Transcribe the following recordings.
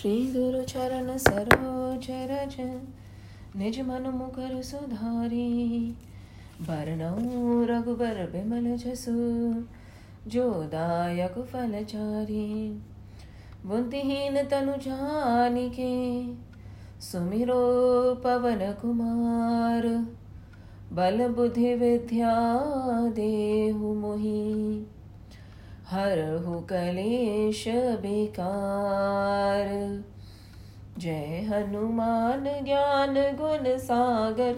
श्री गुरु चरण सरोज रज, निज मन मुकर सुधारी। बरनऊ रघुबर बिमल जसु, जो दायक फलचारी। बुद्धिहीन तनु जानिके, सुमिरो पवन कुमार। बल बुद्धि विद्या देहु मोहि। हरहु कलेश बेकार जय हनुमान ज्ञान गुण सागर,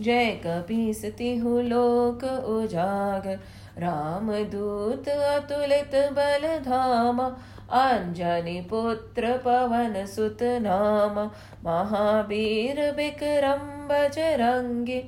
जय कपीस तिहु लोक उजागर। राम दूत अतुलित बल धामा, अंजनी पुत्र पवन सुत नामा। महावीर विक्रम बजरंगी,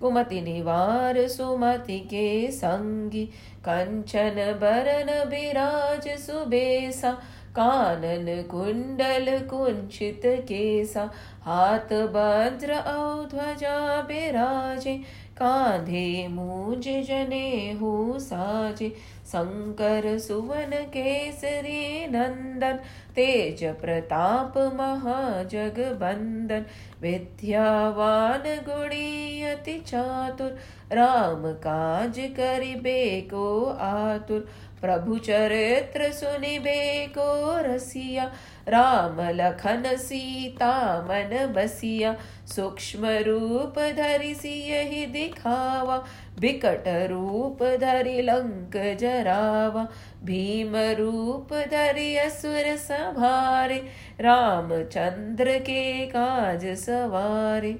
कुमति निवार सुमति के संगी। कंचन बरन बिराज सुबेसा कानन कुंडल कुंचित केसा हाथ भद्र औ ध्वजा बिराजे कांधे मूज जने हो साजे। शंकर सुवन केसरी नंदन, तेज प्रताप महाजग बंदन विद्यावान गुणी अति चातुर, राम काज करिबे को आतुर। प्रभु चरित्र सुनिबे को रसिया राम लखन सीता मन बसिया सूक्ष्म रूप धरि सियहि दिखावा विकट रूप धरि लंक जरावा भीम रूप धरि असुर संभारे, रामचंद्र के काज सवारे।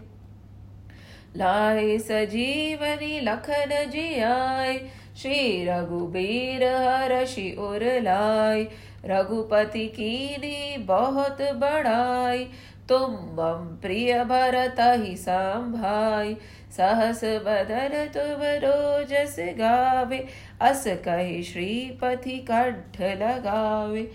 लाए सजीवनी लखन जियाए, श्री रघुबीर हरषि उर लाई रघुपति कीनी बहुत बड़ाई, तुम मम प्रिय भरत ही संभाई। सहस बदन तुम रोजस गावे, अस कही श्रीपति कंठ लगावे।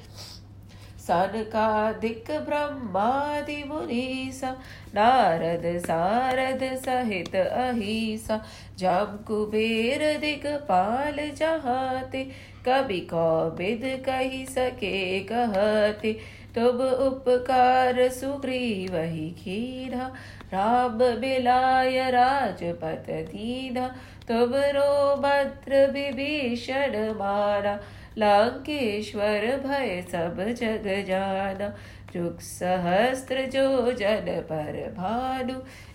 सनकादिक ब्रह्मादि मुनीसा, नारद सारद सहित अहिसा। जब कुबेर दिगपाल जहाते कवि कौबिद कही सके कहते, तुब उपकार सुग्रीव ही कीधा राम बिलाय राजपत दीना तुम रो भद्र विभीषण मारा लंकेश्वर भय सब जग जाना जुग सहस्त्र जो जन पर भानु।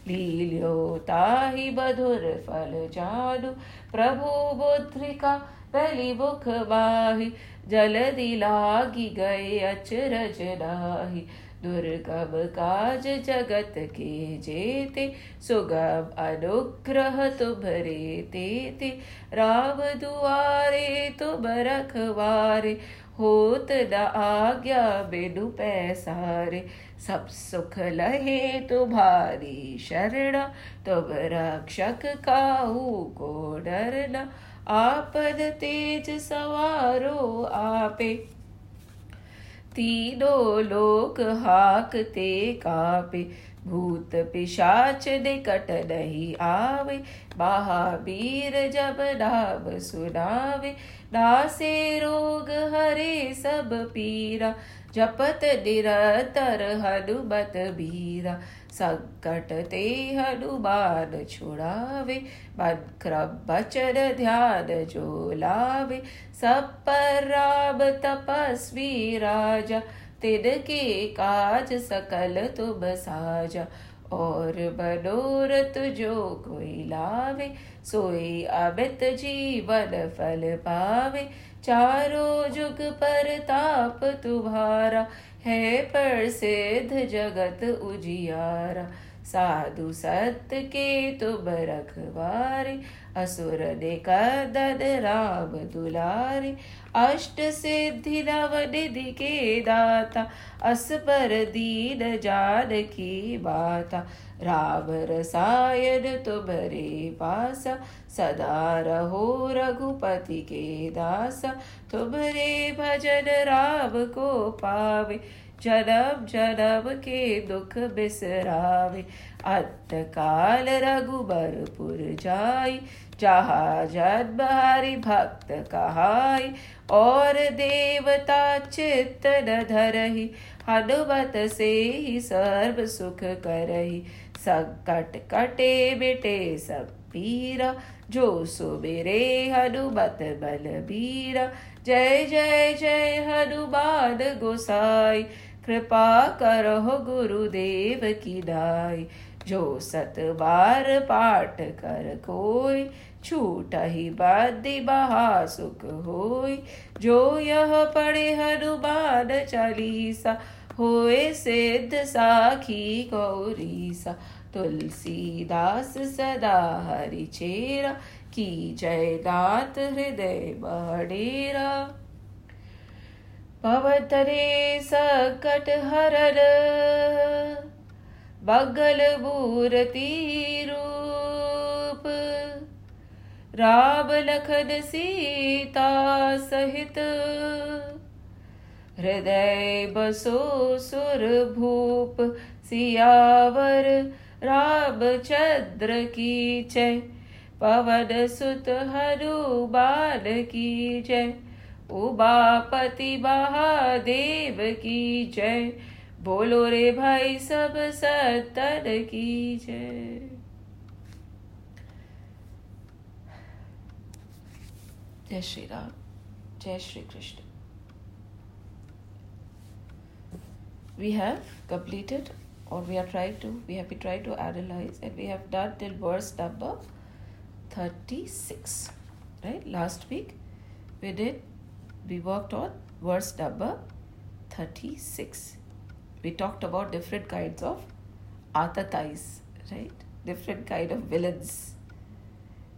लील्यो ताहि बधुर फल जानु, प्रभु मुद्रिका पहली मुख बाहि, जलदि लागी गए अचरज नाही। दुर्गम काज जगत के जेते, सुगम अनुग्रह तुम्हरे तेते राम दुआरे तुम रखवारे, होत न आज्ञा बिनु पैसारे। सब सुख लहे तुम्हारी शरण, तुम रक्षक काहू को डरना। आपद तेज सवारो आपे। तीनों लोक हाकते कापे। भूत पिशाच निकट नहीं आवे। महावीर जब नाम सुनावे नासे रोग हरे सब पीरा, जपत निरंतर हनुमत बीरा संकट ते हनुमान छुड़ावे मन क्रम बचन ध्यान जो लावे। सब पर राम तपस्वी राजा, तिनके काज सकल तुम साजा। और मनोरथ जो कोई लावे, सोई अमित जीवन फल पावे। चारो जुग पर ताप तुम्हारा, है पर सिद्ध जगत उजियारा। साधु सत्य के तुम रखवारे असुर निकदन राम दुलारे, अष्ट सिद्धि नव निधि के दाता अस पर दीन जान की बाता राम रसायन तुम्हारे पासा, सदा रहो रघुपति के दासा, तुम्हारे भजन राम को पावे। जन्म जन्म के दुख बिसरावे। अंत काल रघुबरपुर जाय जहा जद हरि भक्त कहाई, और देवता चित्त न धरही, हनुमत से ही सर्व सुख करही। संकट कटे बिटे सब पीरा, जो सुबेरे हनुमत बल बीरा जय जय जय हनुमान गोसाई। कृपा करो गुरुदेव की दाई। जो सत बार पाठ कर कोई, छूट ही बदी बहा सुख होई। जो यह पढ़े हनुमान चालीसा, होए सिद्ध साखी गौरीसा। तुलसीदास सदा हरि चेरा, की जय दात हृदय बडेरा पवतरे सकट हरर, बगल बूरती रूप। राम लखन सीता सहित, हृदय बसो सुर भूप, सियावर रामचंद्र की जय। पवन सुत हनुमान की जय। उबापति महादेव की जय बोलो रे भाई सब सतन की जय जय श्री राम जय Shri Krishna we have completed or we are trying to we have been trying to analyze and we have done till verse number 36 right last week we did we worked on verse number 36 we talked about different kinds of atatais, right? Different kind of villains.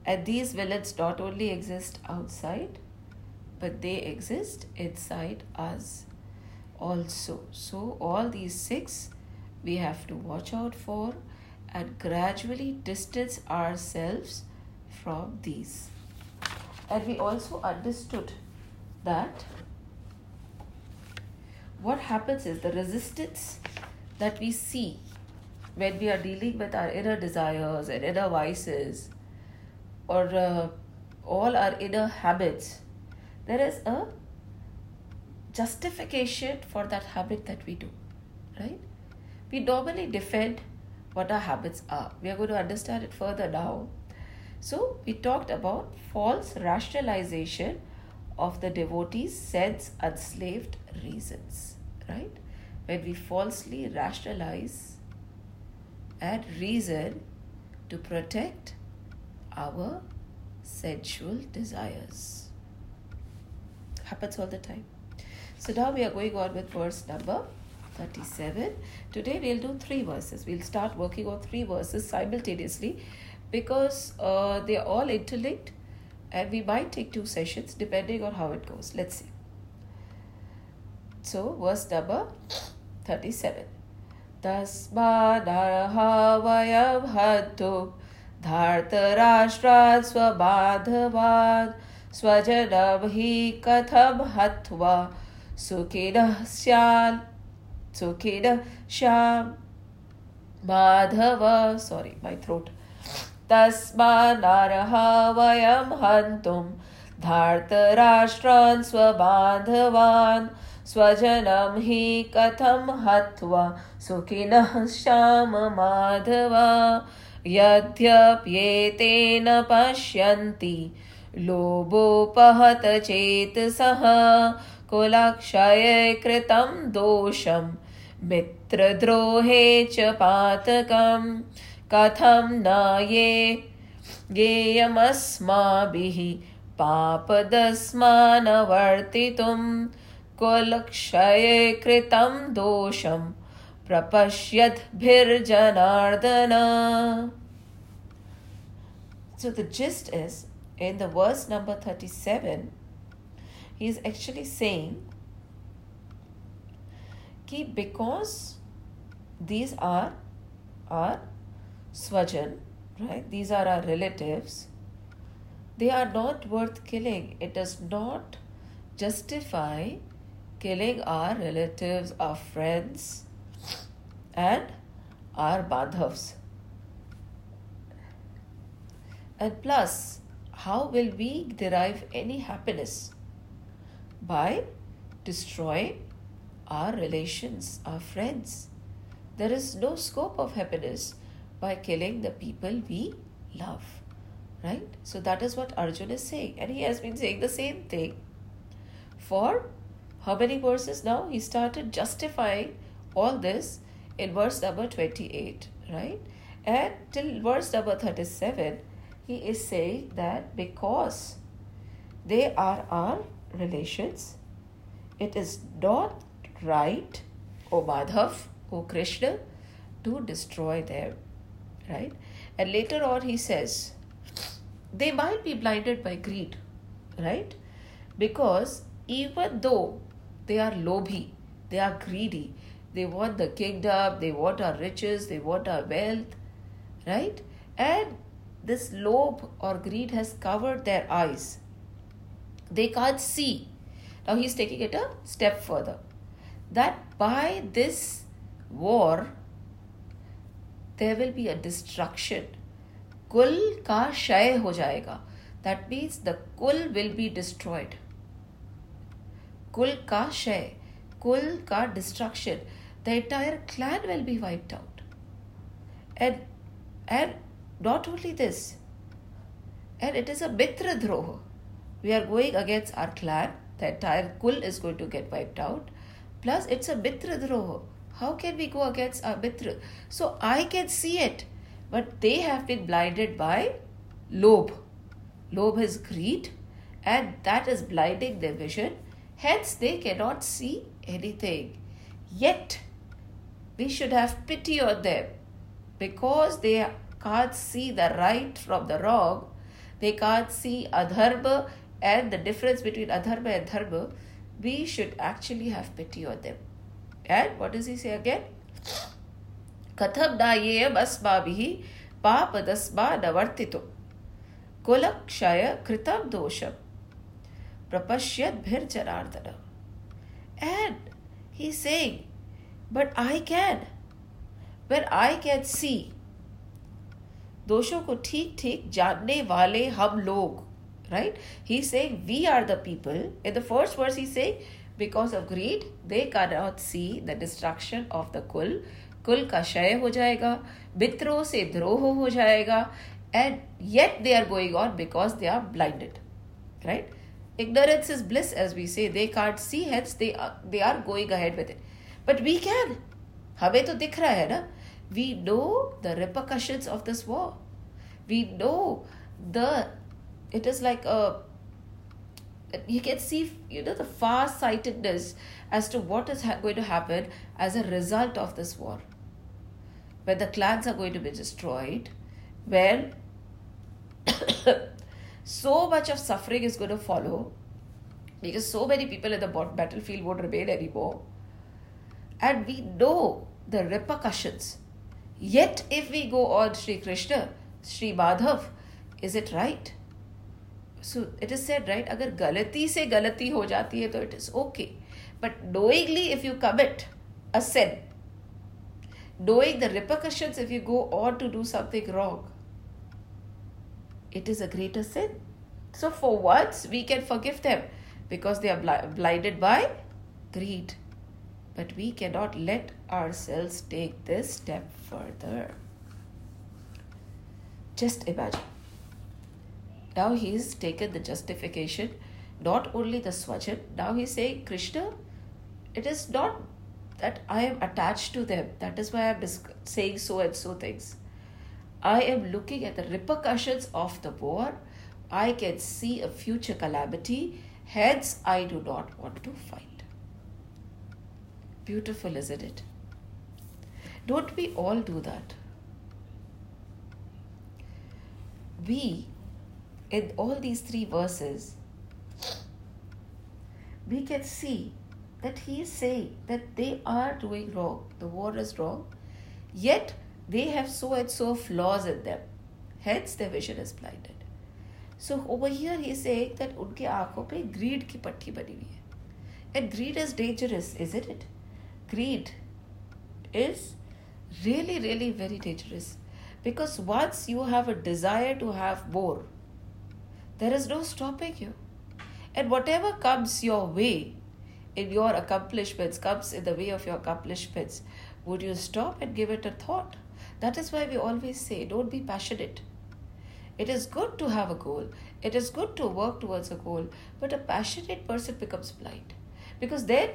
And these villains not only exist outside, but they exist inside us also. So all these six we have to watch out for and gradually distance ourselves from these. And we also understood that what happens is the resistance that we see when we are dealing with our inner desires and inner vices or uh, all our inner habits, there is a justification for that habit that we do, right? We normally defend what our habits are. We are going to understand it further now. So, we talked about false rationalization of the devotee's sense enslaved reasons, right? When we falsely rationalize and reason to protect our sensual desires. Happens all the time. So now we are going on with verse number 37. Today we'll do three verses. We'll start working on three verses simultaneously because uh, they are all interlinked and we might take two sessions depending on how it goes. Let's see. So, verse number 37. तस्मादर्हवयं हन्तु धार्तराष्ट्रात् स्वबाधवान् स्वजनं हि कथं हत्वा सुखिनः स्यान् सुखिनः श्यां Madhav sorry my throat तस्मादर्ह वयं हन्तुं। धार्तराष्ट्रान् स्वबान्धवान्, स्वजनं हि कथं हत्वा सुखिनः श्याम माधव? यद्यप्येतेन पश्यन्ति, लोभोपहत चेतसः कुलक्षये कृतं दोषं, मित्रद्रोहे च पातकम्। कथं न ये गेयमस्माभिः पापदस्मानवर्तितुं कुलक्षये कृतं दोषं प्रपश्यद्भिर्जनार्दन So the gist is in the verse number 37 he is actually saying कि because these are our swajan right these are our relatives they are not worth killing it does not justify killing our relatives our friends and our badhavs and plus how will we derive any happiness? By destroying our relations, our friends. There is no scope of happiness by killing the people we love. Right? So that is what Arjun is saying. And he has been saying the same thing for how many verses now? He started justifying all this in verse number 28, right? And till verse number 37, he is saying that because they are our relations, it is not right, O Madhav, O Krishna, to destroy them, right? And later on, he says, they might be blinded by greed, right? Because even though they are lobhi, they are greedy, they want the kingdom, they want our riches, they want our wealth, right? And this lobh or greed has covered their eyes. They can't see. Now he's taking it a step further. That by this war, there will be a destruction. Kul ka shay ho jayega. That means the kul will be destroyed. Kul ka shay. Kul ka destruction the entire clan will be wiped out. And and not only this, and it is a mitra. We are going against our clan. The entire kul is going to get wiped out. Plus, it's a mitra. How can we go against our mitra? So I can see it, but they have been blinded by lobh. Lobh is greed, and that is blinding their vision. Hence, they cannot see anything. Yet, we should have pity on them because they can't see the right from the wrong. They can't see adharma and the difference between adharma and dharma. We should actually have pity on them. And what is he say again कथम डाये अस्मा पाप दस्मा न वर्ति कुल कृतम दोषम प्रपश्यत भिर Janardan and he saying but I can where I can see दोषों को ठीक ठीक जानने वाले हम लोग right he saying we are the people in the first verse he saying because of greed they cannot see the destruction of the kul कुल कुल का क्षय हो जाएगा मित्रों से द्रोह हो जाएगा and yet they are going on because they are blinded right ignorance is bliss as we say they can't see hence they are, they are going ahead with it but we can. हमें तो दिख रहा है ना we know the repercussions of this war we know the it is like a you can see you know the far sightedness as to what is ha- going to happen as a result of this war where the clans are going to be destroyed where so much of suffering is going to follow because so many people in the battlefield won't remain anymore and we know the repercussions. Yet, if we go on Sri Krishna, Sri Madhav, is it right? So it is said right अगर गलती से गलती हो जाती है तो it is okay but knowingly if you commit a sin doing the repercussion if you go on to do something wrong it is a greater sin so forwards we can forgive them because they are blinded by greed but we can not let ourselves take this step further just imagine Now he's taken the justification, not only the swajan, now he's saying, Krishna, it is not that I am attached to them. That is why I'm saying so and so things. I am looking at the repercussions of the war. I can see a future calamity. Hence, I do not want to fight. Beautiful, isn't it? Don't we all do that? We, in all these three verses, we can see that he is saying that they are doing wrong, the war is wrong, yet they have so and so flaws in them. Hence, their vision is blinded. So over here, he is saying that उनके आंखों पे greed की पट्टी बनी हुई है. And greed is dangerous, isn't it? greed is really, really very dangerous because once you have a desire to have more, there is no stopping you. And whatever comes your way in your accomplishments, comes in the way of your accomplishments, would you stop and give it a thought? That is why we always say don't be passionate. It is good to have a goal, it is good to work towards a goal, but a passionate person becomes blind because then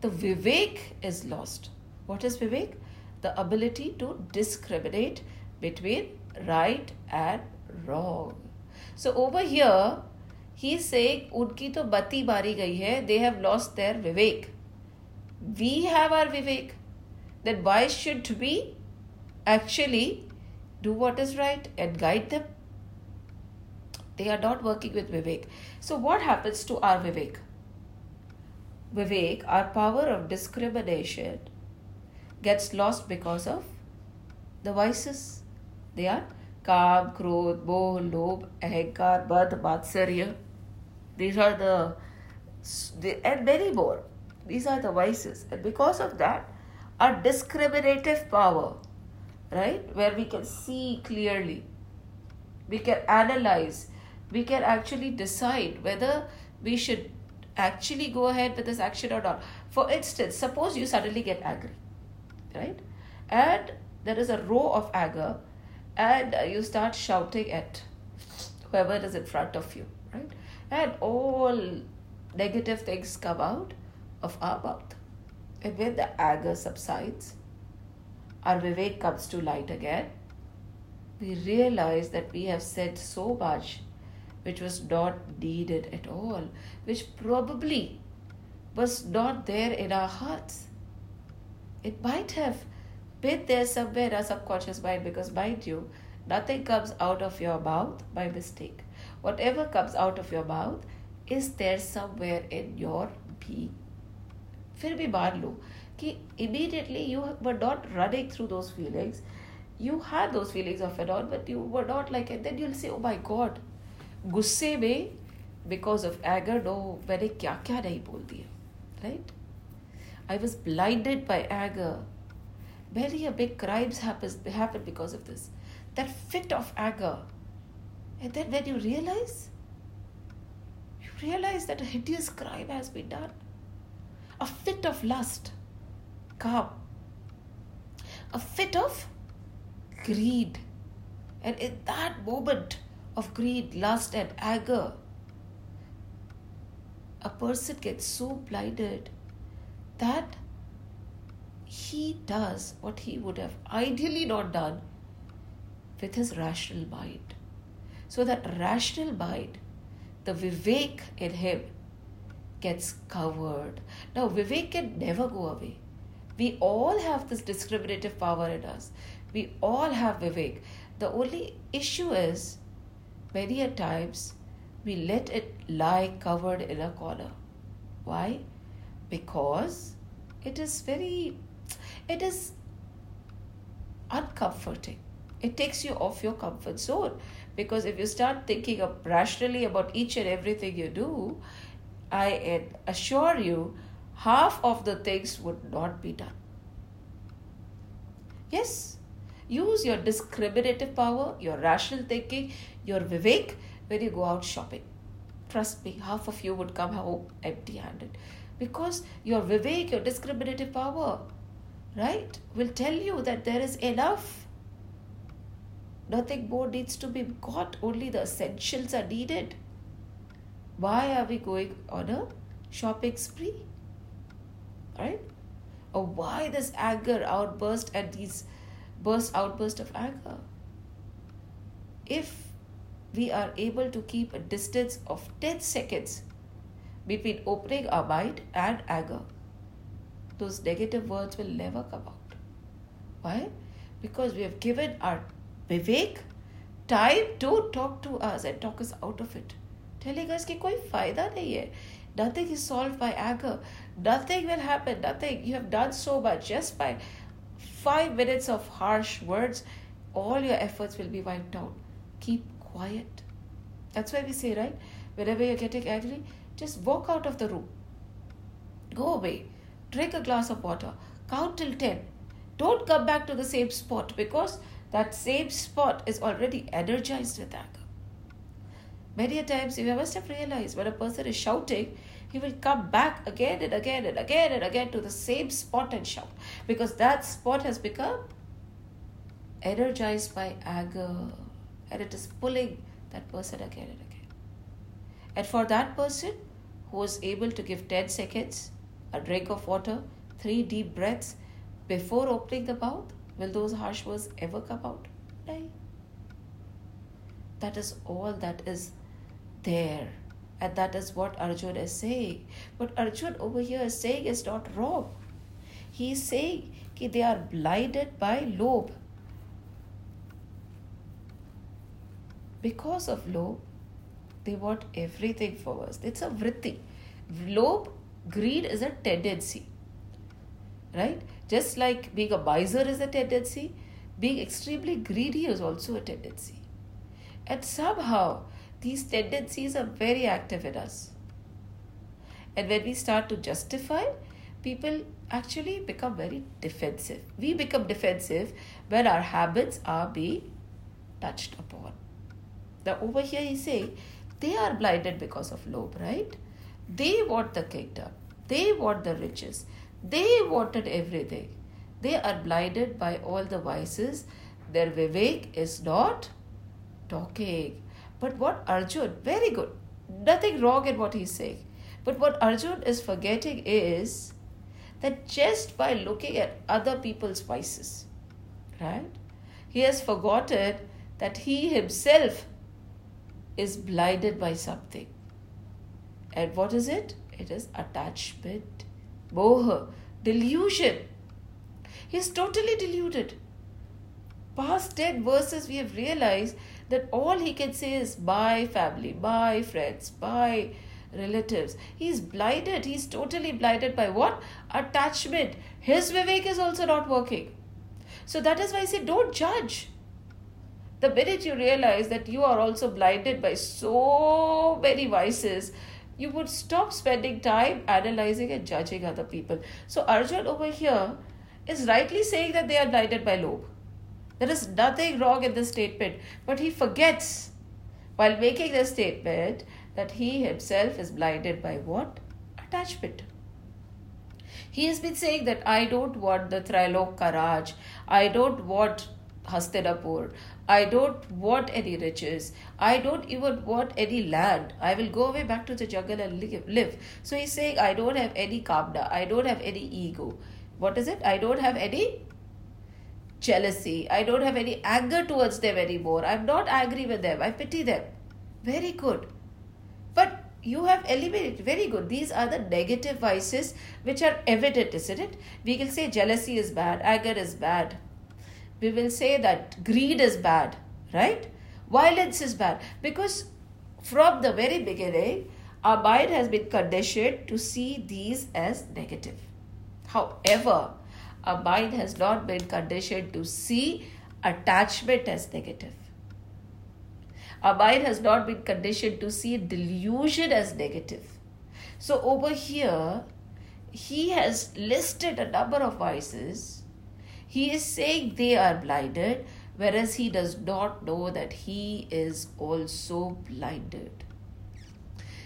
the vivek is lost. What is vivek? The ability to discriminate between right and wrong. So over here, he is saying, Udki to bati bari gayi hai, they have lost their vivek. We have our vivek. That why should we actually do what is right and guide them? They are not working with vivek. So what happens to our vivek? Vivek, our power of discrimination, gets lost because of the vices they are Kam, Krodh, Moh, Lobh, Ahankar, Madh, Matsarya. These are the, and many more. These are the vices. And because of that, our discriminative power, right, where we can see clearly, we can analyze, we can actually decide whether we should actually go ahead with this action or not. For instance, suppose you suddenly get angry, right? And there is a row of anger and uh, you start shouting at whoever is in front of you, right? And all negative things come out of our mouth. And when the anger subsides, our Vivek comes to light again. We realize that we have said so much which was not needed at all, which probably was not there in our hearts. It might have bit there somewhere in our subconscious mind because, mind you, nothing comes out of your mouth by mistake. Whatever comes out of your mouth is there somewhere in your being. फिर भी मान लो कि immediately you were not running through those feelings. You had those feelings of it all, but you were not like, and then you'll say, oh my God, गुस्से में because of anger, no, मैंने क्या क्या नहीं बोल दिया, right? I was blinded by anger Many a big crimes happens, happen because of this. That fit of anger. And then when you realize, you realize that a hideous crime has been done. A fit of lust. Kam. A fit of greed. And in that moment of greed, lust, and anger, a person gets so blinded that he does what he would have ideally not done with his rational mind. So that rational mind, the Vivek in him, gets covered. Now, Vivek can never go away. We all have this discriminative power in us. We all have Vivek. The only issue is, many a times, we let it lie covered in a corner. Why? Because it is very it is uncomforting. It takes you off your comfort zone because if you start thinking rationally about each and everything you do, I assure you, half of the things would not be done. Yes, use your discriminative power, your rational thinking, your vivek when you go out shopping. Trust me, half of you would come home empty handed because your vivek, your discriminative power, right, will tell you that there is enough. Nothing more needs to be got, only the essentials are needed. Why are we going on a shopping spree? Right? Or why this anger outburst and these burst outburst of anger? If we are able to keep a distance of 10 seconds between opening our mind and anger, those negative words will never come out. Why? Because we have given our vivek time to talk to us and talk us out of it. Telling us that koi fayda. Nothing is solved by anger. Nothing will happen. Nothing. You have done so much just by five minutes of harsh words. All your efforts will be wiped out. Keep quiet. That's why we say, right? Whenever you're getting angry, just walk out of the room. Go away drink a glass of water, count till 10. Don't come back to the same spot because that same spot is already energized with anger. Many a times you must have realized when a person is shouting, he will come back again and again and again and again to the same spot and shout because that spot has become energized by anger and it is pulling that person again and again. And for that person who is able to give 10 seconds, a drink of water, three deep breaths before opening the mouth, will those harsh words ever come out? No. That is all that is there. And that is what Arjun is saying. But Arjun over here is saying is not wrong. He is saying that they are blinded by lobh. Because of lobh, they want everything for us. It's a vritti. Lobh, greed is a tendency. Right? Just like being a miser is a tendency, being extremely greedy is also a tendency. And somehow these tendencies are very active in us. And when we start to justify, people actually become very defensive. We become defensive when our habits are being touched upon. Now, over here, he's saying they are blinded because of lobh, right? They want the kingdom, they want the riches, they wanted everything. They are blinded by all the vices. Their vivek is not talking. But what Arjun, very good, nothing wrong in what he's saying. But what Arjun is forgetting is that just by looking at other people's vices, right, he has forgotten that he himself is blinded by something. And what is it? It is attachment, moha, delusion. He's totally deluded. Past 10 verses, we have realized that all he can say is my family, my friends, my relatives. He's blinded. He's totally blinded by what? Attachment. His Vivek is also not working. So that is why I say don't judge. The minute you realize that you are also blinded by so many vices, you would stop spending time analyzing and judging other people. So Arjun over here is rightly saying that they are blinded by lobh. There is nothing wrong in this statement, but he forgets while making the statement that he himself is blinded by what? Attachment. He has been saying that I don't want the Trilok Karaj, I don't want Hastinapur, I don't want any riches, I don't even want any land. I will go away back to the jungle and live. So he's saying, I don't have any kamna, I don't have any ego. What is it? I don't have any jealousy. I don't have any anger towards them anymore. I'm not angry with them. I pity them. Very good. But you have eliminated. Very good. These are the negative vices which are evident, isn't it? We will say jealousy is bad, anger is bad. We will say that greed is bad, right? Violence is bad. Because from the very beginning, our mind has been conditioned to see these as negative. However, our mind has not been conditioned to see attachment as negative. Our mind has not been conditioned to see delusion as negative. So over here, he has listed a number of vices. He is saying they are blinded, whereas he does not know that he is also blinded.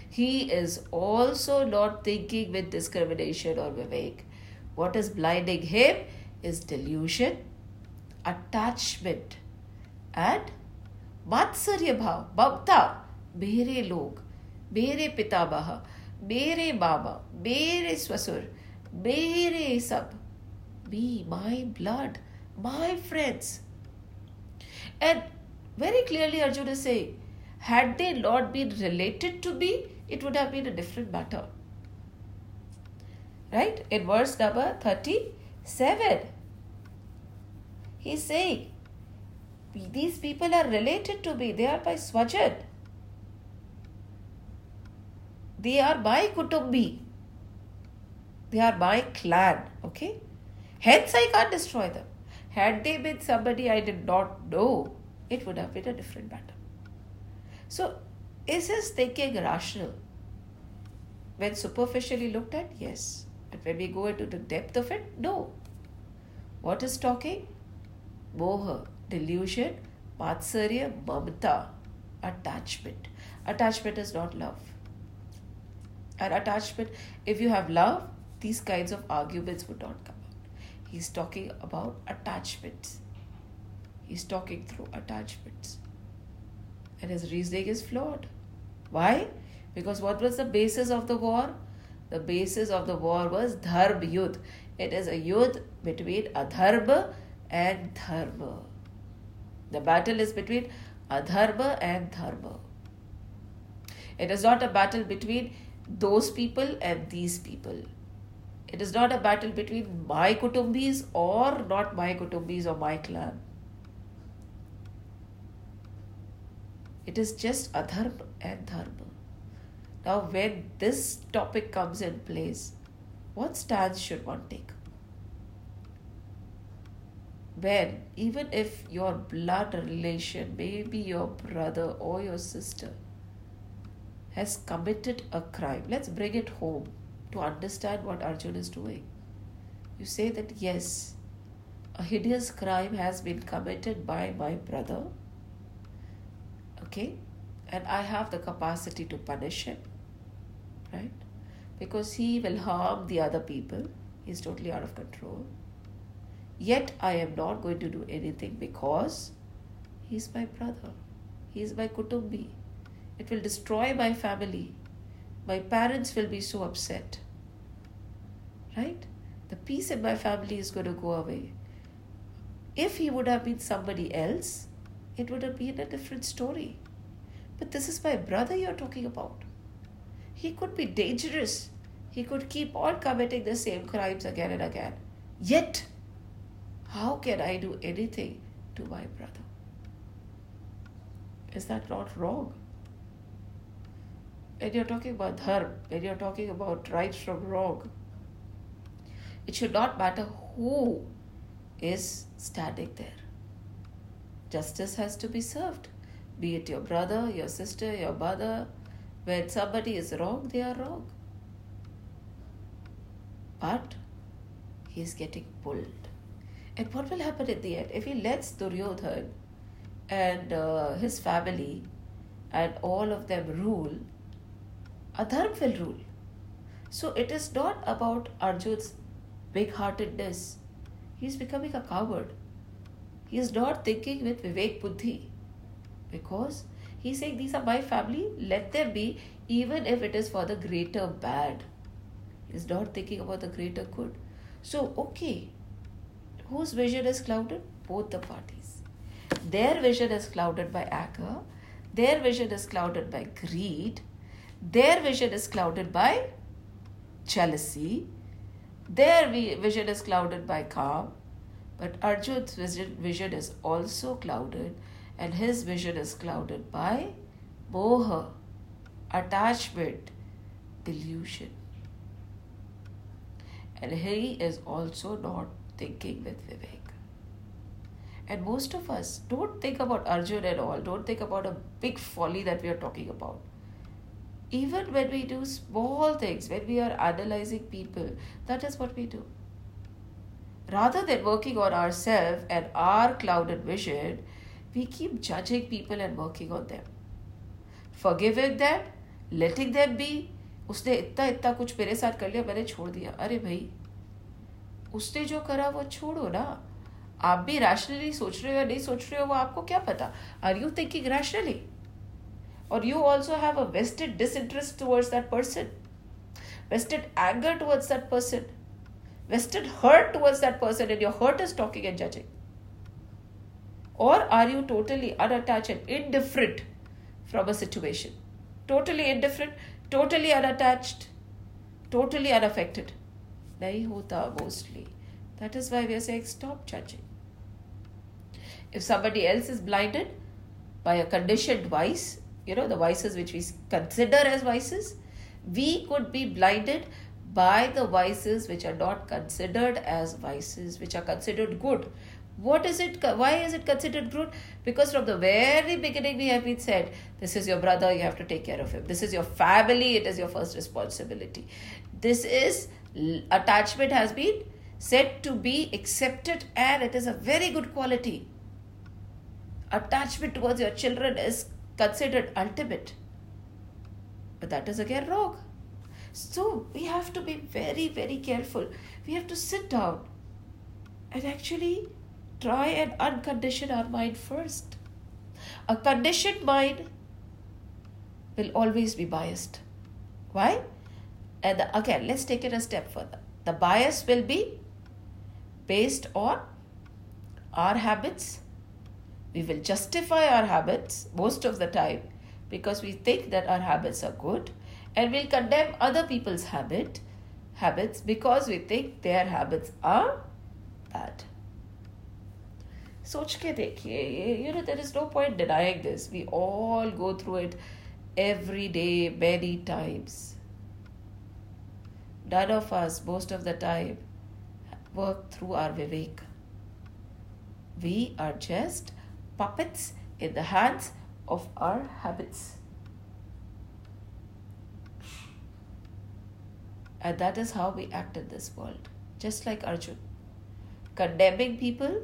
He is also not thinking with discrimination or vivek. What is blinding him is delusion, attachment, and matsarya bhav, bhavta, मेरे लोग मेरे पितामह मेरे मामा मेरे ससुर मेरे सब me, my blood, my friends. And very clearly, Arjuna saying, had they not been related to me, it would have been a different matter right? In verse number 37, he's saying, These people are related to me, they are my swajan. They are my kutumbi. They are my clan, okay? Hence, I can't destroy them. Had they been somebody I did not know, it would have been a different matter. So, is his thinking rational? When superficially looked at, yes. But when we go into the depth of it, no. What is talking? Moha, delusion, matsarya, mamata, attachment. Attachment is not love. And attachment, if you have love, these kinds of arguments would not come. He's talking about attachments. He's talking through attachments. And his reasoning is flawed. Why? Because what was the basis of the war? The basis of the war was dharma yudh. It is a yudh between adharma and dharma. The battle is between adharma and dharma. It is not a battle between those people and these people. It is not a battle between my kutumbis or not my kutumbis or my clan. It is just adharma and dharma. Now, when this topic comes in place, what stance should one take? When, even if your blood relation, maybe your brother or your sister, has committed a crime, let's bring it home to understand what Arjun is doing. You say that yes, a hideous crime has been committed by my brother, okay, and I have the capacity to punish him right? Because he will harm the other people. He's totally out of control. Yet I am not going to do anything because he's my brother. He's my kutumbi. It will destroy my family. My parents will be so upset. Right? The peace in my family is going to go away. If he would have been somebody else, it would have been a different story. But this is my brother you're talking about. He could be dangerous. He could keep on committing the same crimes again and again. Yet, how can I do anything to my brother? Is that not wrong? When you're talking about dharma, when you're talking about right from wrong, it should not matter who is standing there. Justice has to be served, be it your brother, your sister, your mother, when somebody is wrong, they are wrong. But he is getting pulled. And what will happen at the end? If he lets Duryodhan and uh, his family and all of them rule, Adharm will rule. So it is not about Arjun's big heartedness. He is becoming a coward. He is not thinking with Vivek Buddhi because He's saying, These are my family, let them be, even if it is for the greater bad. He's not thinking about the greater good. So, okay, whose vision is clouded? Both the parties. Their vision is clouded by anger, their vision is clouded by greed, their vision is clouded by jealousy, their vision is clouded by kam, but Arjun's vision, is also clouded and his vision is clouded by moha, attachment, delusion. And he is also not thinking with Vivek. And most of us don't think about Arjun at all, don't think about a big folly that we are talking about. Even when we do small things, when we are analyzing people, that is what we do. Rather than working on ourselves and our clouded vision, we keep judging people and working on them. Forgiving them, letting them be. उसने इतना इतना कुछ मेरे साथ कर लिया मैंने छोड़ दिया अरे भाई उसने जो करा वो छोड़ो ना आप भी रैशनली सोच रहे हो या नहीं सोच रहे हो वो आपको क्या पता are you thinking rationally or you also have a vested disinterest towards that person? Vested anger towards that person? Vested hurt towards that person and your hurt is talking and judging? Or are you totally unattached and indifferent from a situation? Totally indifferent totally unattached totally unaffected? Nahi hota mostly. That is why we are saying stop judging. If somebody else is blinded by a conditioned vice you know, the vices which we consider as vices, we could be blinded by the vices which are not considered as vices, which are considered good, what is it why is it considered good? Because from the very beginning we have been said this is your brother you have to take care of him. This is your family it is your first responsibility. This is attachment has been said to be accepted and it is a very good quality. Attachment towards your children is considered ultimate But that is again wrong. So we have to be very, very careful. We have to sit down and actually try and uncondition our mind first. A conditioned mind will always be biased. Why? And the, again, let's take it a step further. The bias will be based on our habits. We will justify our habits most of the time because we think that our habits are good and we'll condemn other people's habit habits because we think their habits are bad. सोच के देखिए you know there is no point denying this we all go through it every day many times none of us most of the time work through our vivek we are just puppets in the hands of our habits. And that is how we act in this world. Just like arjun. Condemning people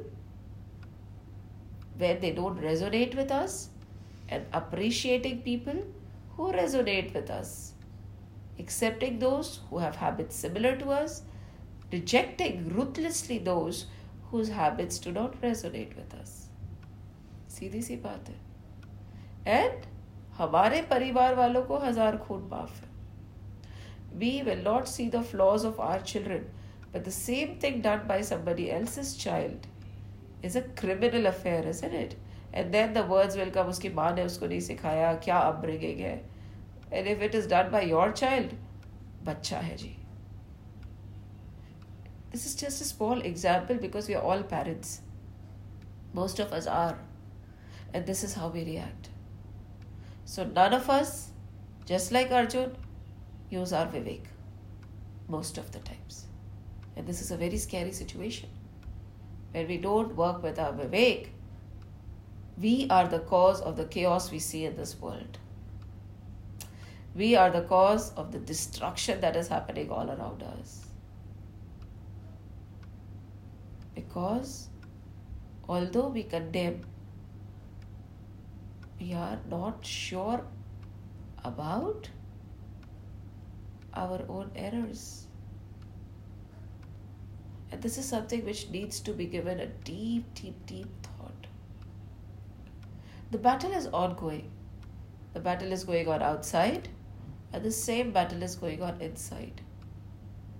when they don't resonate with us and appreciating people who resonate with us, accepting those who have habits similar to us, rejecting ruthlessly those whose habits do not resonate with us. सीधी सी बात है। And हमारे परिवार वालों को हज़ार खून माफ़ है। We will not see the flaws of our children but the same thing done by somebody else is child is a criminal affair isn't it and then the words welcome उसकी माँ ने उसको नहीं सिखाया, क्या अब ब्रिगिंग गए? And if it is done by your child बच्चा है जी। This is just a small example because we are all parents most of us are and this is how we react so none of us just like arjun use our vivek most of the times and this is a very scary situation when we don't work with our Vivek, we are the cause of the chaos we see in this world. We are the cause of the destruction that is happening all around us. Because although we condemn, we are not sure about our own errors. And this is something which needs to be given a deep, deep, deep thought. The battle is ongoing. The battle is going on outside, and the same battle is going on inside.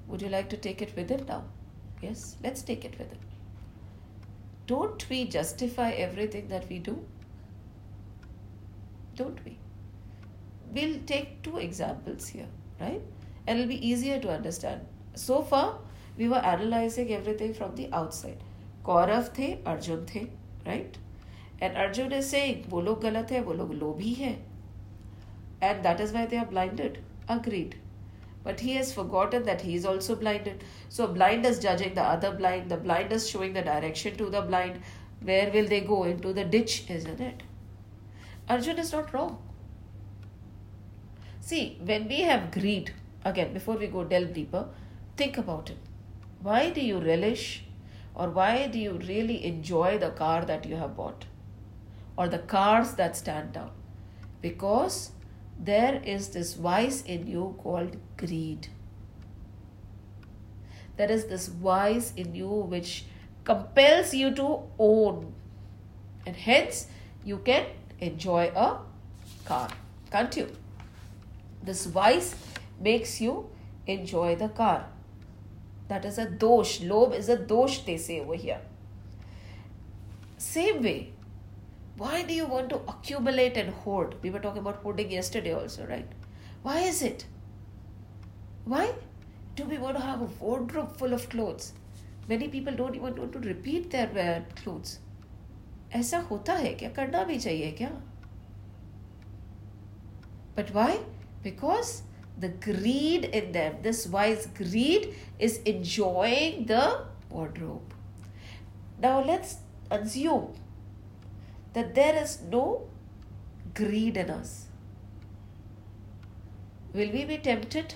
Would you like to take it with him now? Yes, let's take it with him. Don't we justify everything that we do? Don't we? We'll take two examples here, right? And it'll be easier to understand. So far, we were analyzing everything from the outside. Kaurav the, Arjun the, right? And Arjun is saying, वो लोग गलत है वो लोग लोभी है and that is why they are blinded. Agreed. But he has forgotten that he is also blinded. So blind is judging the other blind, the blind is showing the direction to the blind. Where will they go? Into the ditch, isn't it? Arjun is not wrong. See, when we have greed, again, before we go delve deeper, think about it. Why do you relish or why do you really enjoy the car that you have bought or the cars that stand out? Because there is this vice in you called greed. There is this vice in you which compels you to own, and hence you can enjoy a car, can't you? This vice makes you enjoy the car. That is a dosh. Lobh is a dosh, they say over here. Same way, why do you want to accumulate and hoard? We were talking about hoarding yesterday also, right? Why is it? Why do we want to have a wardrobe full of clothes? Many people don't even want to repeat their clothes. ऐसा होता है क्या? करना भी चाहिए क्या? But why because the greed in them this wise greed is enjoying the wardrobe now let's assume that there is no greed in us will we be tempted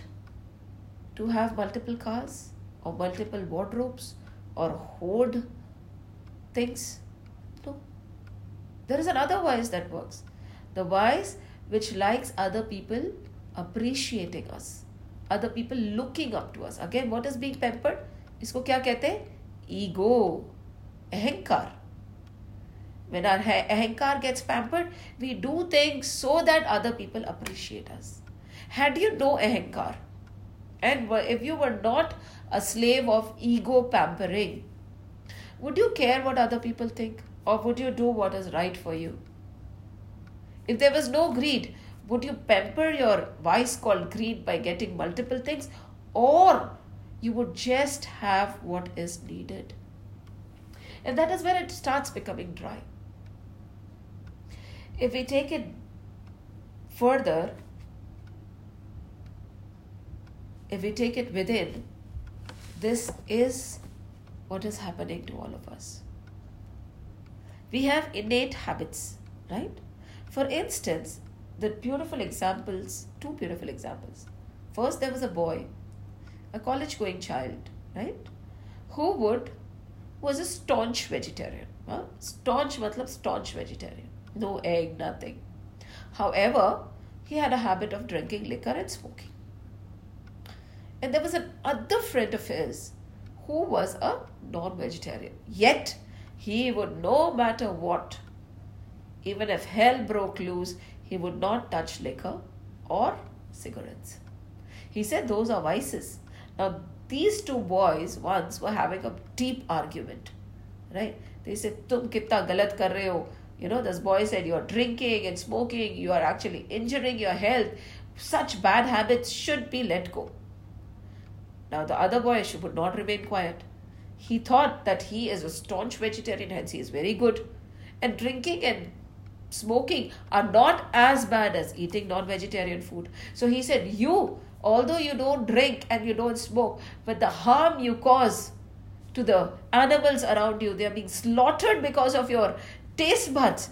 to have multiple cars और multiple wardrobes और hoard things No. There is another wise that works. The wise which likes other people appreciating us, other people looking up to us. Again, what is being pampered? इसको क्या कहते हैं ego, अहंकार. When our ahankar gets pampered, we do things so that other people appreciate us. Had you no ahankar, and if you were not a slave of ego pampering, would you care what other people think? Or would you do what is right for you? If there was no greed, would you pamper your vice called greed by getting multiple things? Or you would just have what is needed? And that is where it starts becoming dry. If we take it further, if we take it within, this is what is happening to all of us. We have innate habits, right? For instance, the beautiful examples, two beautiful examples. First, there was a boy, a college going child, right? Who would, was a staunch vegetarian. Huh? Staunch, matlab staunch vegetarian. No egg, nothing. However, he had a habit of drinking liquor and smoking. And there was another friend of his who was a non vegetarian. Yet, he would, no matter what, even if hell broke loose, he would not touch liquor or cigarettes. He said those are vices. Now, these two boys once were having a deep argument, right? They said, Tum kitna galat kar rahe ho. You know, this boy said, You're drinking and smoking, you are actually injuring your health. Such bad habits should be let go. Now, the other boy would not remain quiet. He thought that he is a staunch vegetarian, hence he is very good. And drinking and smoking are not as bad as eating non vegetarian food. So he said, You, although you don't drink and you don't smoke, but the harm you cause to the animals around you, they are being slaughtered because of your taste buds.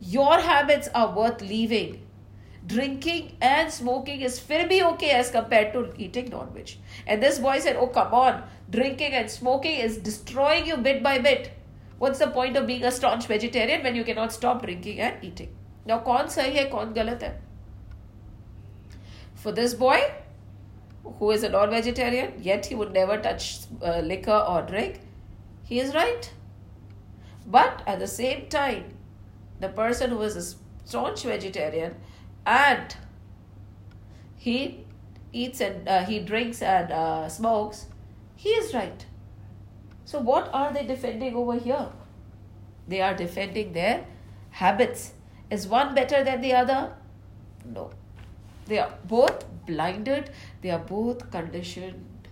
Your habits are worth leaving drinking and smoking is fairly okay as compared to eating non-veg. And this boy said, oh come on, drinking and smoking is destroying you bit by bit. What's the point of being a staunch vegetarian when you cannot stop drinking and eating? Now, कौन सही है कौन गलत है? For this boy, who is a non-vegetarian, yet he would never touch uh, liquor or drink, he is right. But at the same time, the person who is a staunch vegetarian and he eats and uh, he drinks and uh, smokes, he is right. So, what are they defending over here? They are defending their habits. Is one better than the other? No. They are both blinded, they are both conditioned.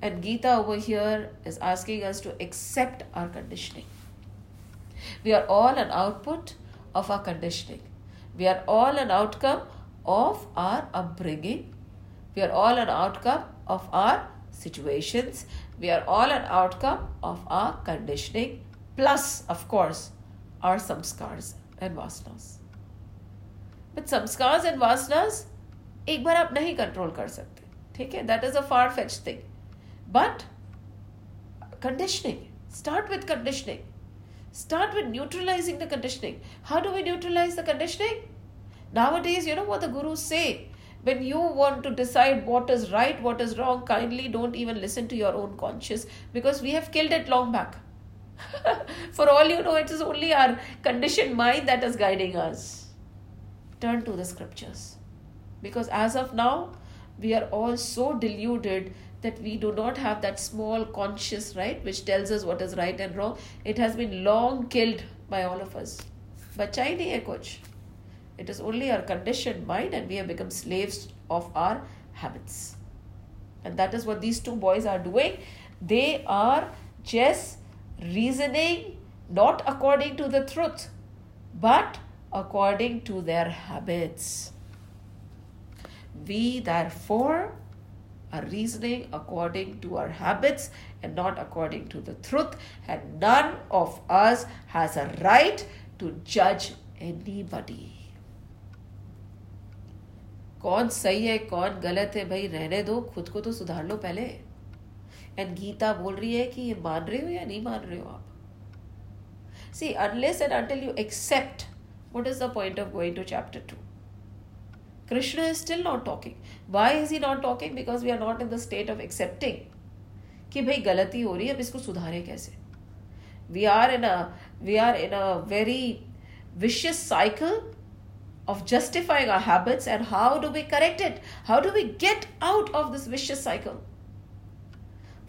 And Gita over here is asking us to accept our conditioning. We are all an output of our conditioning. We are all an outcome of our upbringing. We are all an outcome of our situations. We are all an outcome of our conditioning, plus, of course, our samskars and vasanas. But samskars and vasanas, एक बार आप नहीं control कर सकते ठीक है that is a far fetch thing but conditioning start with conditioning Start with neutralizing the conditioning. How do we neutralize the conditioning? Nowadays, you know what the gurus say. When you want to decide what is right, what is wrong, kindly don't even listen to your own conscience because we have killed it long back. For all you know, it is only our conditioned mind that is guiding us. Turn to the scriptures. Because as of now, we are all so deluded that we do not have that small conscious right which tells us what is right and wrong it has been long killed by all of us बच्चा ही नहीं है कुछ it is only our conditioned mind and we have become slaves of our habits and that is what these two boys are doing they are just reasoning not according to the truth but according to their habits we therefore are reasoning according to our habits and not according to the truth, and none of us has a right to judge anybody. कौन सही है कौन गलत है भाई रहने दो खुद को तो सुधार लो पहले एंड गीता बोल रही है कि ये मान रहे हो या नहीं मान रहे हो आप see unless and until you accept what is the point of going to chapter 2 Krishna is still not talking. Why is he not talking? Because we are not in the state of accepting कि भाई गलती हो रही है अब इसको सुधारें कैसे we are in a we are in a very vicious cycle of justifying our habits and how do we correct it how do we get out of this vicious cycle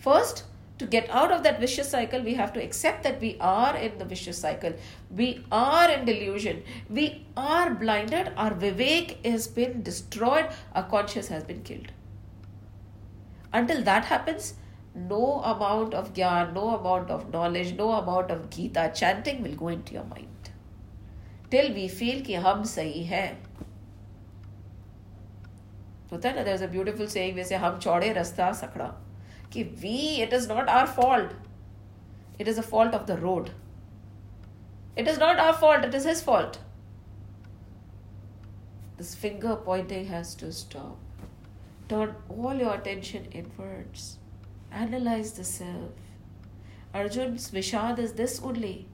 first to get out of that vicious cycle, we have to accept that we are in the vicious cycle. We are in delusion. We are blinded. Our vivek has been destroyed. Our conscience has been killed. Until that happens, no amount of gyan, no amount of knowledge, no amount of Gita chanting will go into your mind. Till we feel कि हम सही हैं होता है ना there's a beautiful saying वैसे हम चौड़े रास्ता सकड़ा कि we it is not our fault. It is a fault of the road. It is not our fault it is his fault. This finger pointing has to stop. Turn all your attention inwards. Analyze the self. Arjun's vishad is this only.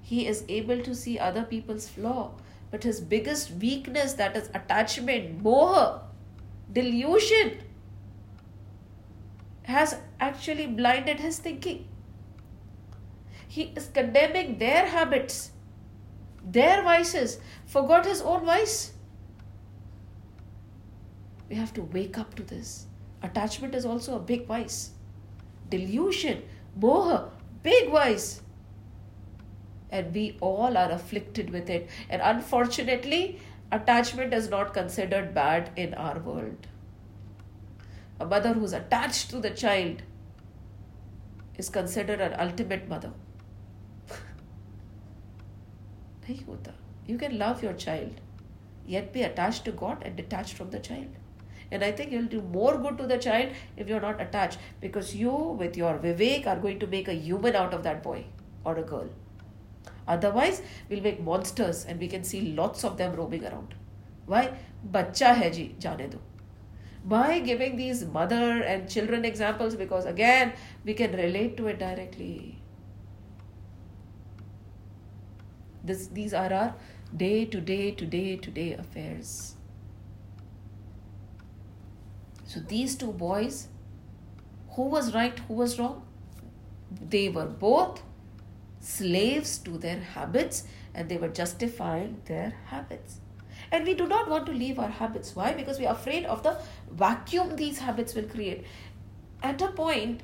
He is able to see other people's flaw but his biggest weakness that is attachment moha delusion has actually blinded his thinking. He is condemning their habits, their vices, forgot his own vice. We have to wake up to this. Attachment is also a big vice. Delusion, moha, big vice. And we all are afflicted with it. And unfortunately, attachment is not considered bad in our world a mother who's attached to the child is considered an ultimate mother. You can love your child, yet be attached to God and detached from the child. And I think you'll do more good to the child if you're not attached because you, with your Vivek, are going to make a human out of that boy or a girl. Otherwise, we'll make monsters and we can see lots of them roaming around. Why? Bacha hai ji, jane do by giving these mother and children examples because again we can relate to it directly. This these are our day to day to day to day affairs. So these two boys who was right who was wrong? They were both slaves to their habits and they were justifying their habits and we do not want to leave our habits. Why? Because we are afraid of the vacuum these habits will create. At a point,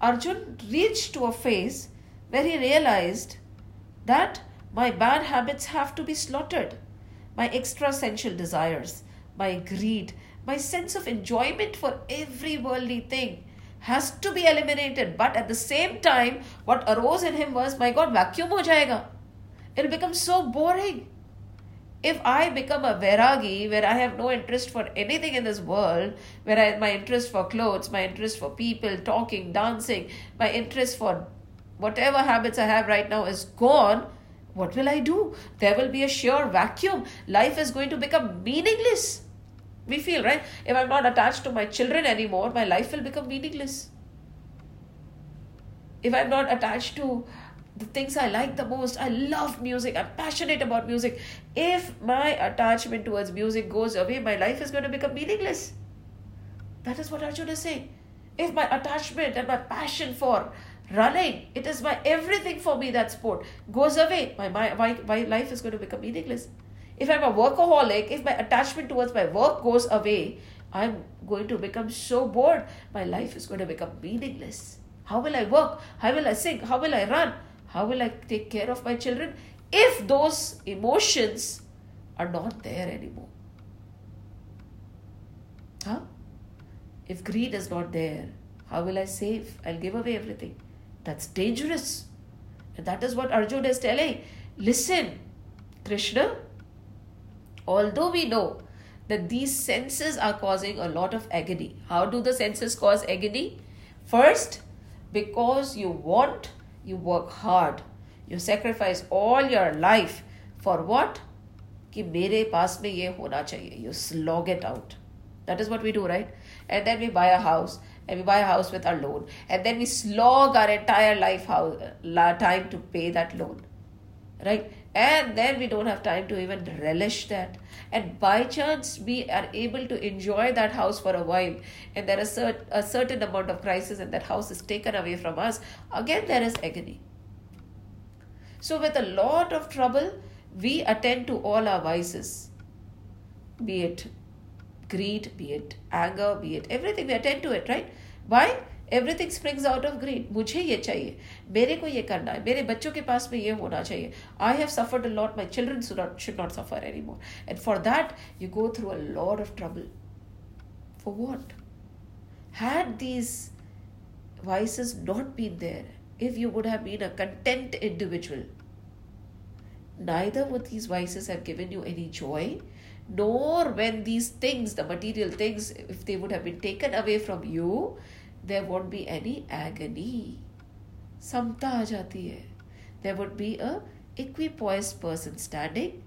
Arjun reached to a phase where he realized that my bad habits have to be slaughtered. My extra sensual desires, my greed, my sense of enjoyment for every worldly thing has to be eliminated. But at the same time, what arose in him was, my God, vacuum ho jayega. It'll become so boring if I become a Vairagi, where I have no interest for anything in this world, where I, my interest for clothes, my interest for people, talking, dancing, my interest for whatever habits I have right now is gone, what will I do? There will be a sheer vacuum. Life is going to become meaningless. We feel, right? If I'm not attached to my children anymore, my life will become meaningless. If I'm not attached to the things I like the most. I love music. I'm passionate about music. If my attachment towards music goes away, my life is going to become meaningless. That is what Arjuna is saying. If my attachment and my passion for running, it is my everything for me, that sport, goes away, my, my, my, my life is going to become meaningless. If I'm a workaholic, if my attachment towards my work goes away, I'm going to become so bored, my life is going to become meaningless. How will I work? How will I sing? How will I run? How will I take care of my children if those emotions are not there anymore? Huh? If greed is not there, how will I save? I'll give away everything. That's dangerous. And that is what Arjuna is telling. Listen, Krishna, although we know that these senses are causing a lot of agony, how do the senses cause agony? First, because you want you work hard you sacrifice all your life for what कि मेरे पास में ये होना चाहिए you slog it out that is what we do right and then we buy a house and we buy a house with our loan and then we slog our entire life house, time to pay that loan right And then we don't have time to even relish that. And by chance we are able to enjoy that house for a while. And there is a, a certain amount of crisis and that house is taken away from us. Again there is agony. So with a lot of trouble we attend to all our vices. Be it greed be it anger be it everything we attend to it right? Why everything springs out of grid मुझे ये चाहिए मेरे को ये करना है मेरे बच्चों के पास में ये होना चाहिए I have suffered a lot my children should not suffer any more and for that you go through a lot of trouble for what had these vices not been there, if you would have been a content individual, neither would these vices have given you any joy, nor when these things, the material things, if they would have been taken away from you, there won't be any agony. Samta aa hai. There would be a equipoised person standing.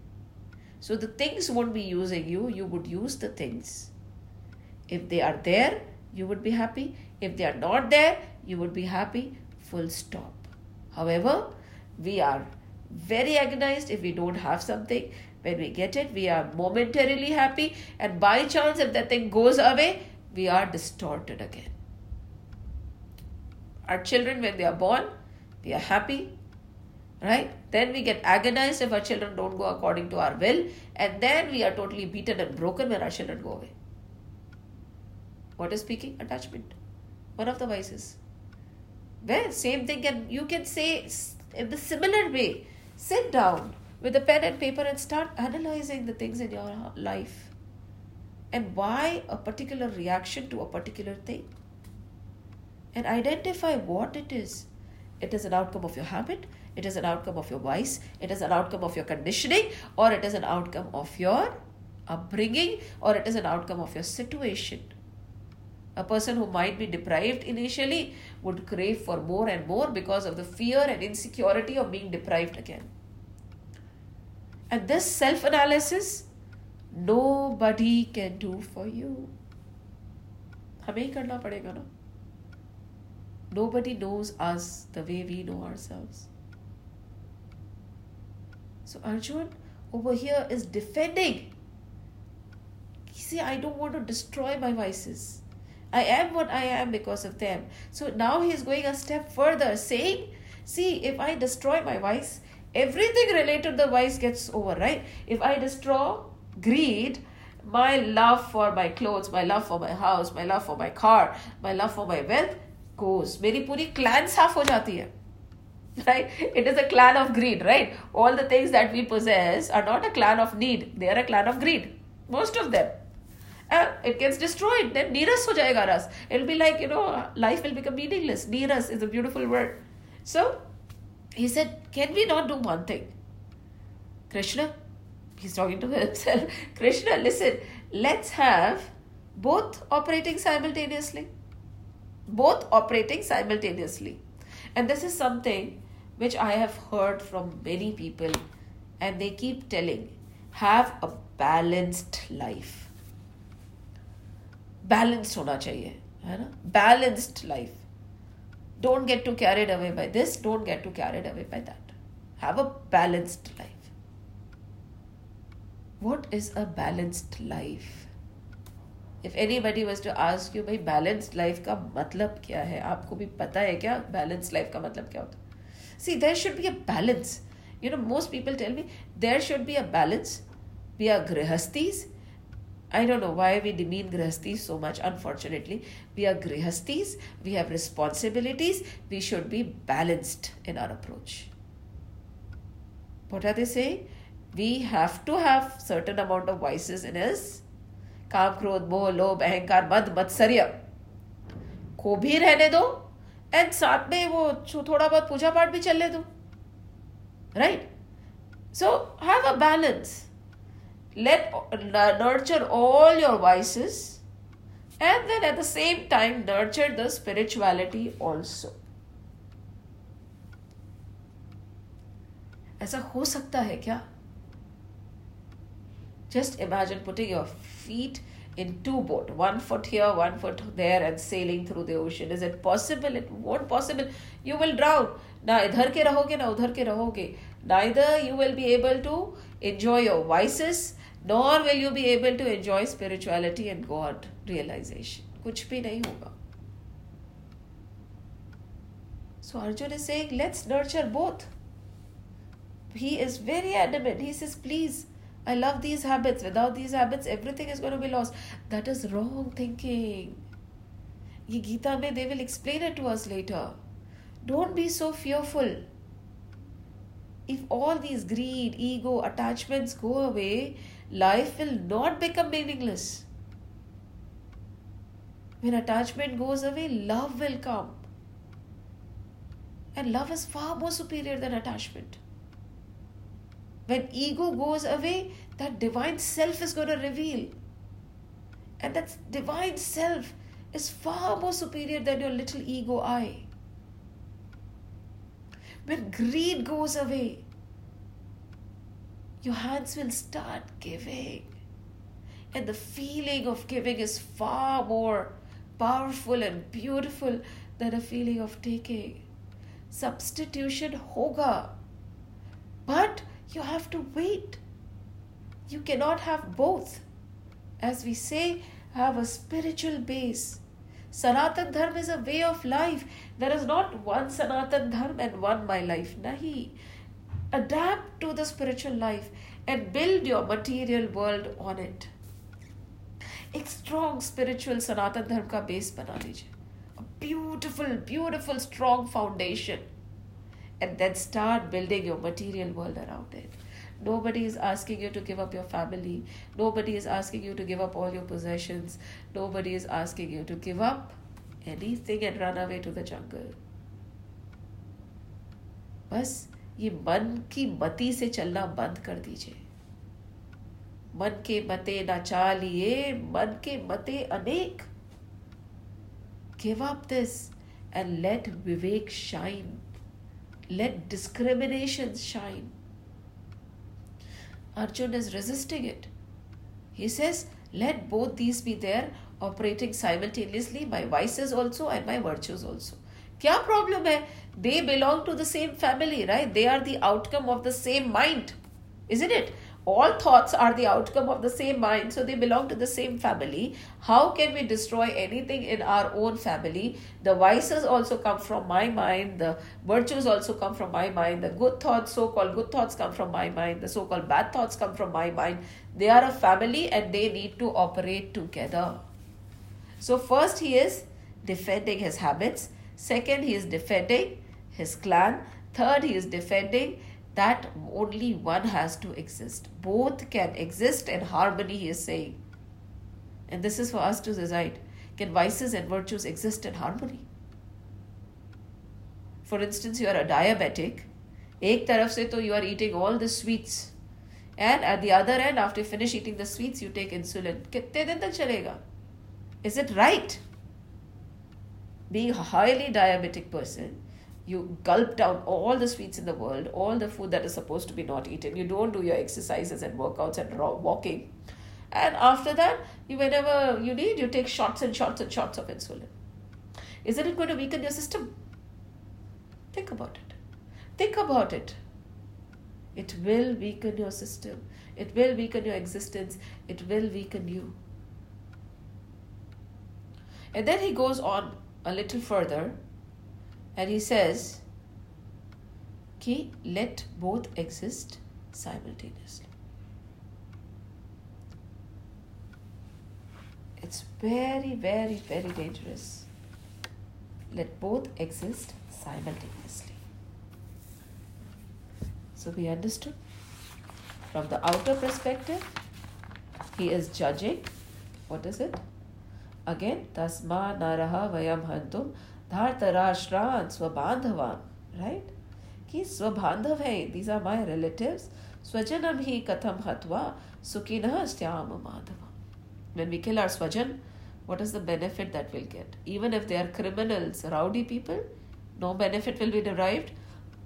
So the things won't be using you, you would use the things. If they are there, you would be happy. If they are not there, you would be happy. Full stop. However, we are very agonized if we don't have something. When we get it, we are momentarily happy, and by chance, if that thing goes away, we are distorted again. Our children, when they are born, we are happy, right? Then we get agonized if our children don't go according to our will, and then we are totally beaten and broken when our children go away. What is speaking? Attachment. One of the vices. Well, same thing, and you can say in the similar way sit down with a pen and paper and start analyzing the things in your life and why a particular reaction to a particular thing and identify what it is. It is an outcome of your habit, it is an outcome of your vice, it is an outcome of your conditioning, or it is an outcome of your upbringing, or it is an outcome of your situation. A person who might be deprived initially would crave for more and more because of the fear and insecurity of being deprived again. And this self analysis, nobody can do for you. हमें ही करना पड़ेगा ना Nobody knows us the way we know ourselves. So Arjun over here is defending. See, I don't want to destroy my vices. I am what I am because of them. So now he is going a step further, saying, See, if I destroy my vice, everything related to the vice gets over, right? If I destroy greed, my love for my clothes, my love for my house, my love for my car, my love for my wealth, goes मेरी पूरी clan साफ हो जाती है right it is a clan of greed right all the things that we possess are not a clan of need they are a clan of greed most of them and it gets destroyed then neeras ho jayega ras it'll be like you know life will become meaningless neeras is a beautiful word so he said can we not do one thing krishna he's talking to himself krishna listen let's have both operating simultaneously both operating simultaneously. And this is something which I have heard from many people, and they keep telling have a balanced life. Balanced hai na? Balanced life. Don't get too carried away by this, don't get too carried away by that. Have a balanced life. What is a balanced life? If anybody was to ask you भाई balanced life का मतलब क्या है? आपको भी पता है क्या? बैलेंस लाइफ का मतलब क्या होता see there should be a balance you know most people tell me there should be a balance we are गृहस्थीज I don't know why we demean गृहस्थी so much unfortunately we are गृहस्थीज we have responsibilities we should be balanced in our approach what are they say we have to have certain amount of vices in us काम क्रोध, मोह, लोभ, अहंकार, मद, मत्सर्य। को भी रहने दो एंड साथ में वो थोड़ा बहुत पूजा पाठ भी चलने दो। Right so have a balance let nurture all your vices and then at the same time nurture the spirituality also ऐसा हो सकता है क्या? just imagine putting your feet in two boat one foot here one foot there and sailing through the ocean is it possible it won't possible you will drown ना इधर के रहोगे ना उधर के रहोगे neither you will be able to enjoy your vices, nor will you be able to enjoy spirituality and God realization. कुछ भी नहीं होगा. So Arjun is saying, let's nurture both. He is very adamant. He says, please, I love these habits. Without these habits, everything is going to be lost. That is wrong thinking. Ye Gita they will explain it to us later. Don't be so fearful. If all these greed, ego, attachments go away, life will not become meaningless. When attachment goes away, love will come. And love is far more superior than attachment. When ego goes away, that divine self is going to reveal. And that divine self is far more superior than your little ego I. When greed goes away, your hands will start giving. And the feeling of giving is far more powerful and beautiful than a feeling of taking. Substitution hoga. But you have to wait. You cannot have both. As we say, have a spiritual base. Sanatan Dharma is a way of life. There is not one Sanatan Dharma and one my life. Nahi. Adapt to the spiritual life and build your material world on it. एक strong spiritual सनातन धर्म का base बना लीजिए beautiful beautiful strong foundation and then start building your material world around it. Nobody is asking you to give up your family. Nobody is asking you to give up all your possessions. Nobody is asking you to give up anything and run away to the jungle. बस ये मन की मति से चलना बंद कर दीजिए मन के मते ना चालिए मन के मते अनेक give up this and let vivek shine let discrimination shine. Arjun is resisting it. He says, Let both these be there, operating simultaneously, my vices also and my virtues also. Kya problem hai? They belong to the same family, right? They are the outcome of the same mind, isn't it? All thoughts are the outcome of the same mind, so they belong to the same family. How can we destroy anything in our own family? The vices also come from my mind, the virtues also come from my mind, the good thoughts, so called good thoughts, come from my mind, the so called bad thoughts come from my mind. They are a family and they need to operate together. So, first, he is defending his habits, second, he is defending his clan, third, he is defending that only one has to exist. Both can exist in harmony, he is saying. And this is for us to decide can vices and virtues exist in harmony? For instance, you are a diabetic. Ek taraf se to you are eating all the sweets. And at the other end, after you finish eating the sweets, you take insulin. Is it right? Being a highly diabetic person, you gulp down all the sweets in the world, all the food that is supposed to be not eaten. You don't do your exercises and workouts and walking. And after that, you whenever you need, you take shots and shots and shots of insulin. Isn't it going to weaken your system? Think about it. Think about it. It will weaken your system. It will weaken your existence. It will weaken you. And then he goes on a little further and he says, "Ki let both exist simultaneously. It's very, very, very dangerous. Let both exist simultaneously. So we understood from the outer perspective, he is judging. What is it? Again, tasma naraha vayam hantum Dhartarashtra and Swabandhavan, right? Ki Swabandhavai, these are my relatives. Swajanam hi katham hatva sukhinah styama madhava. When we kill our swajan, what is the benefit that we'll get? Even if they are criminals, rowdy people, no benefit will be derived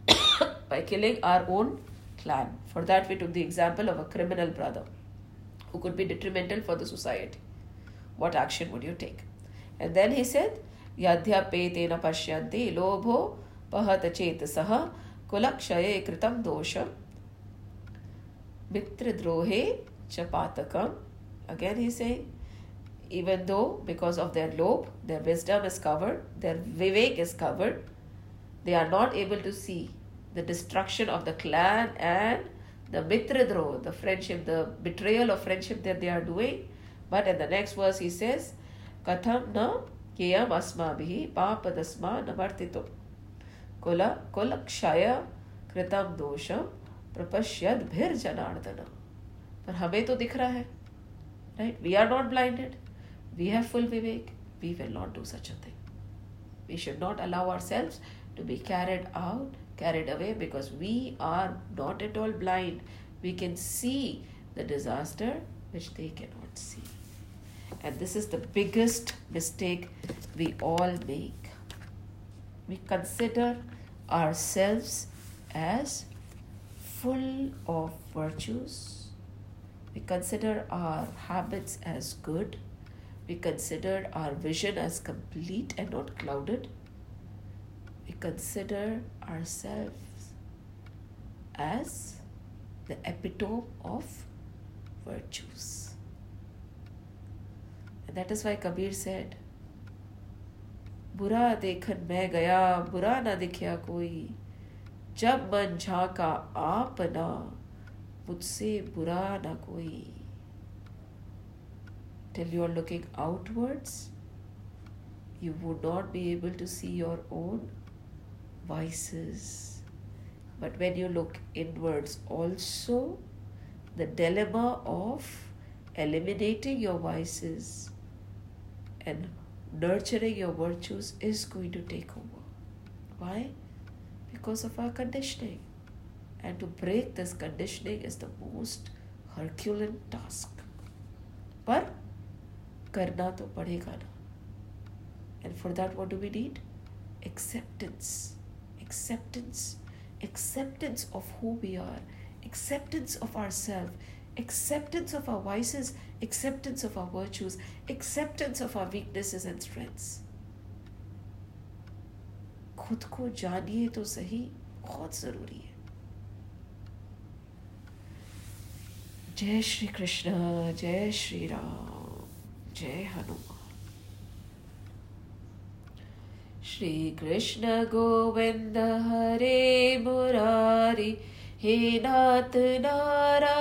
by killing our own clan. For that, we took the example of a criminal brother who could be detrimental for the society. What action would you take? And then he said, यद्यपेतेन पश्यन्ति लोभो पहत चेतसः कुलक्षये कृतं दोषं। मित्रद्रोहे च पातकम्। Again he says even though because of their lobh their wisdom is covered their vivek is covered they are not able to see the destruction of the clan and the mitradro the friendship the betrayal of friendship that they are doing. But in the next verse he says katham na कियम अस्मा भी पाप दस्मा नवर्ति कुल जनार्दन पर हमें तो दिख रहा है right we are not blinded we have full vivek. We will not do such a thing we should not allow ourselves to be carried out carried away because we are not at all blind we can see the disaster which they can not see And this is the biggest mistake we all make. We consider ourselves as full of virtues. We consider our habits as good. We consider our vision as complete and not clouded we consider ourselves as the epitome of virtues. And that is why Kabir said, बुरा देखन मैं गया बुरा ना दिखया कोई जब मन झाका आप ना मुझसे बुरा ना कोई till you are looking outwards you would not be able to see your own vices. But when you look inwards, also the dilemma of eliminating your vices and nurturing your virtues is going to take over. Why? Because of our conditioning. And to break this conditioning is the most Herculean task. पर करना तो पड़ेगा ना and for that what do we need acceptance acceptance acceptance of who we are acceptance of ourselves acceptance of our vices acceptance of our virtues acceptance of our weaknesses and strengths खुद को जानिए तो सही बहुत ज़रूरी है जय श्री कृष्ण जय श्री राम जय हनुमान श्री कृष्ण गोविंद हरे मुरारी हे नाथ नारायण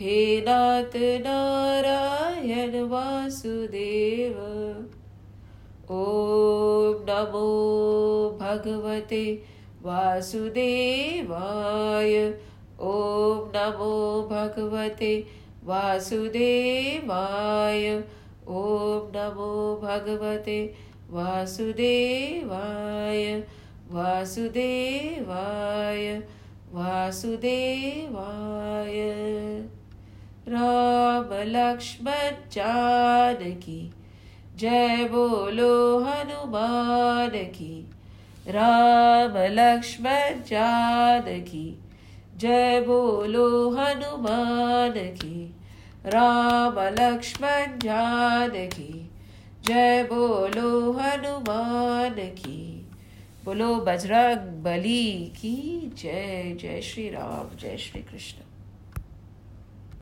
हे नाथ नारायण वासुदेव ॐ नमो भगवते वासुदेवाय। ॐ नमो भगवते वासुदेवाय। ॐ नमो भगवते वासुदेवाय। वासुदेवाय। वासुदेवाय। राम लक्ष्मण जानकी जय बोलो हनुमान की राम लक्ष्मण जानकी जय बोलो हनुमान की राम लक्ष्मण जानकी जय बोलो हनुमान की बोलो बजरंग बली की जय जय श्री राम जय श्री कृष्ण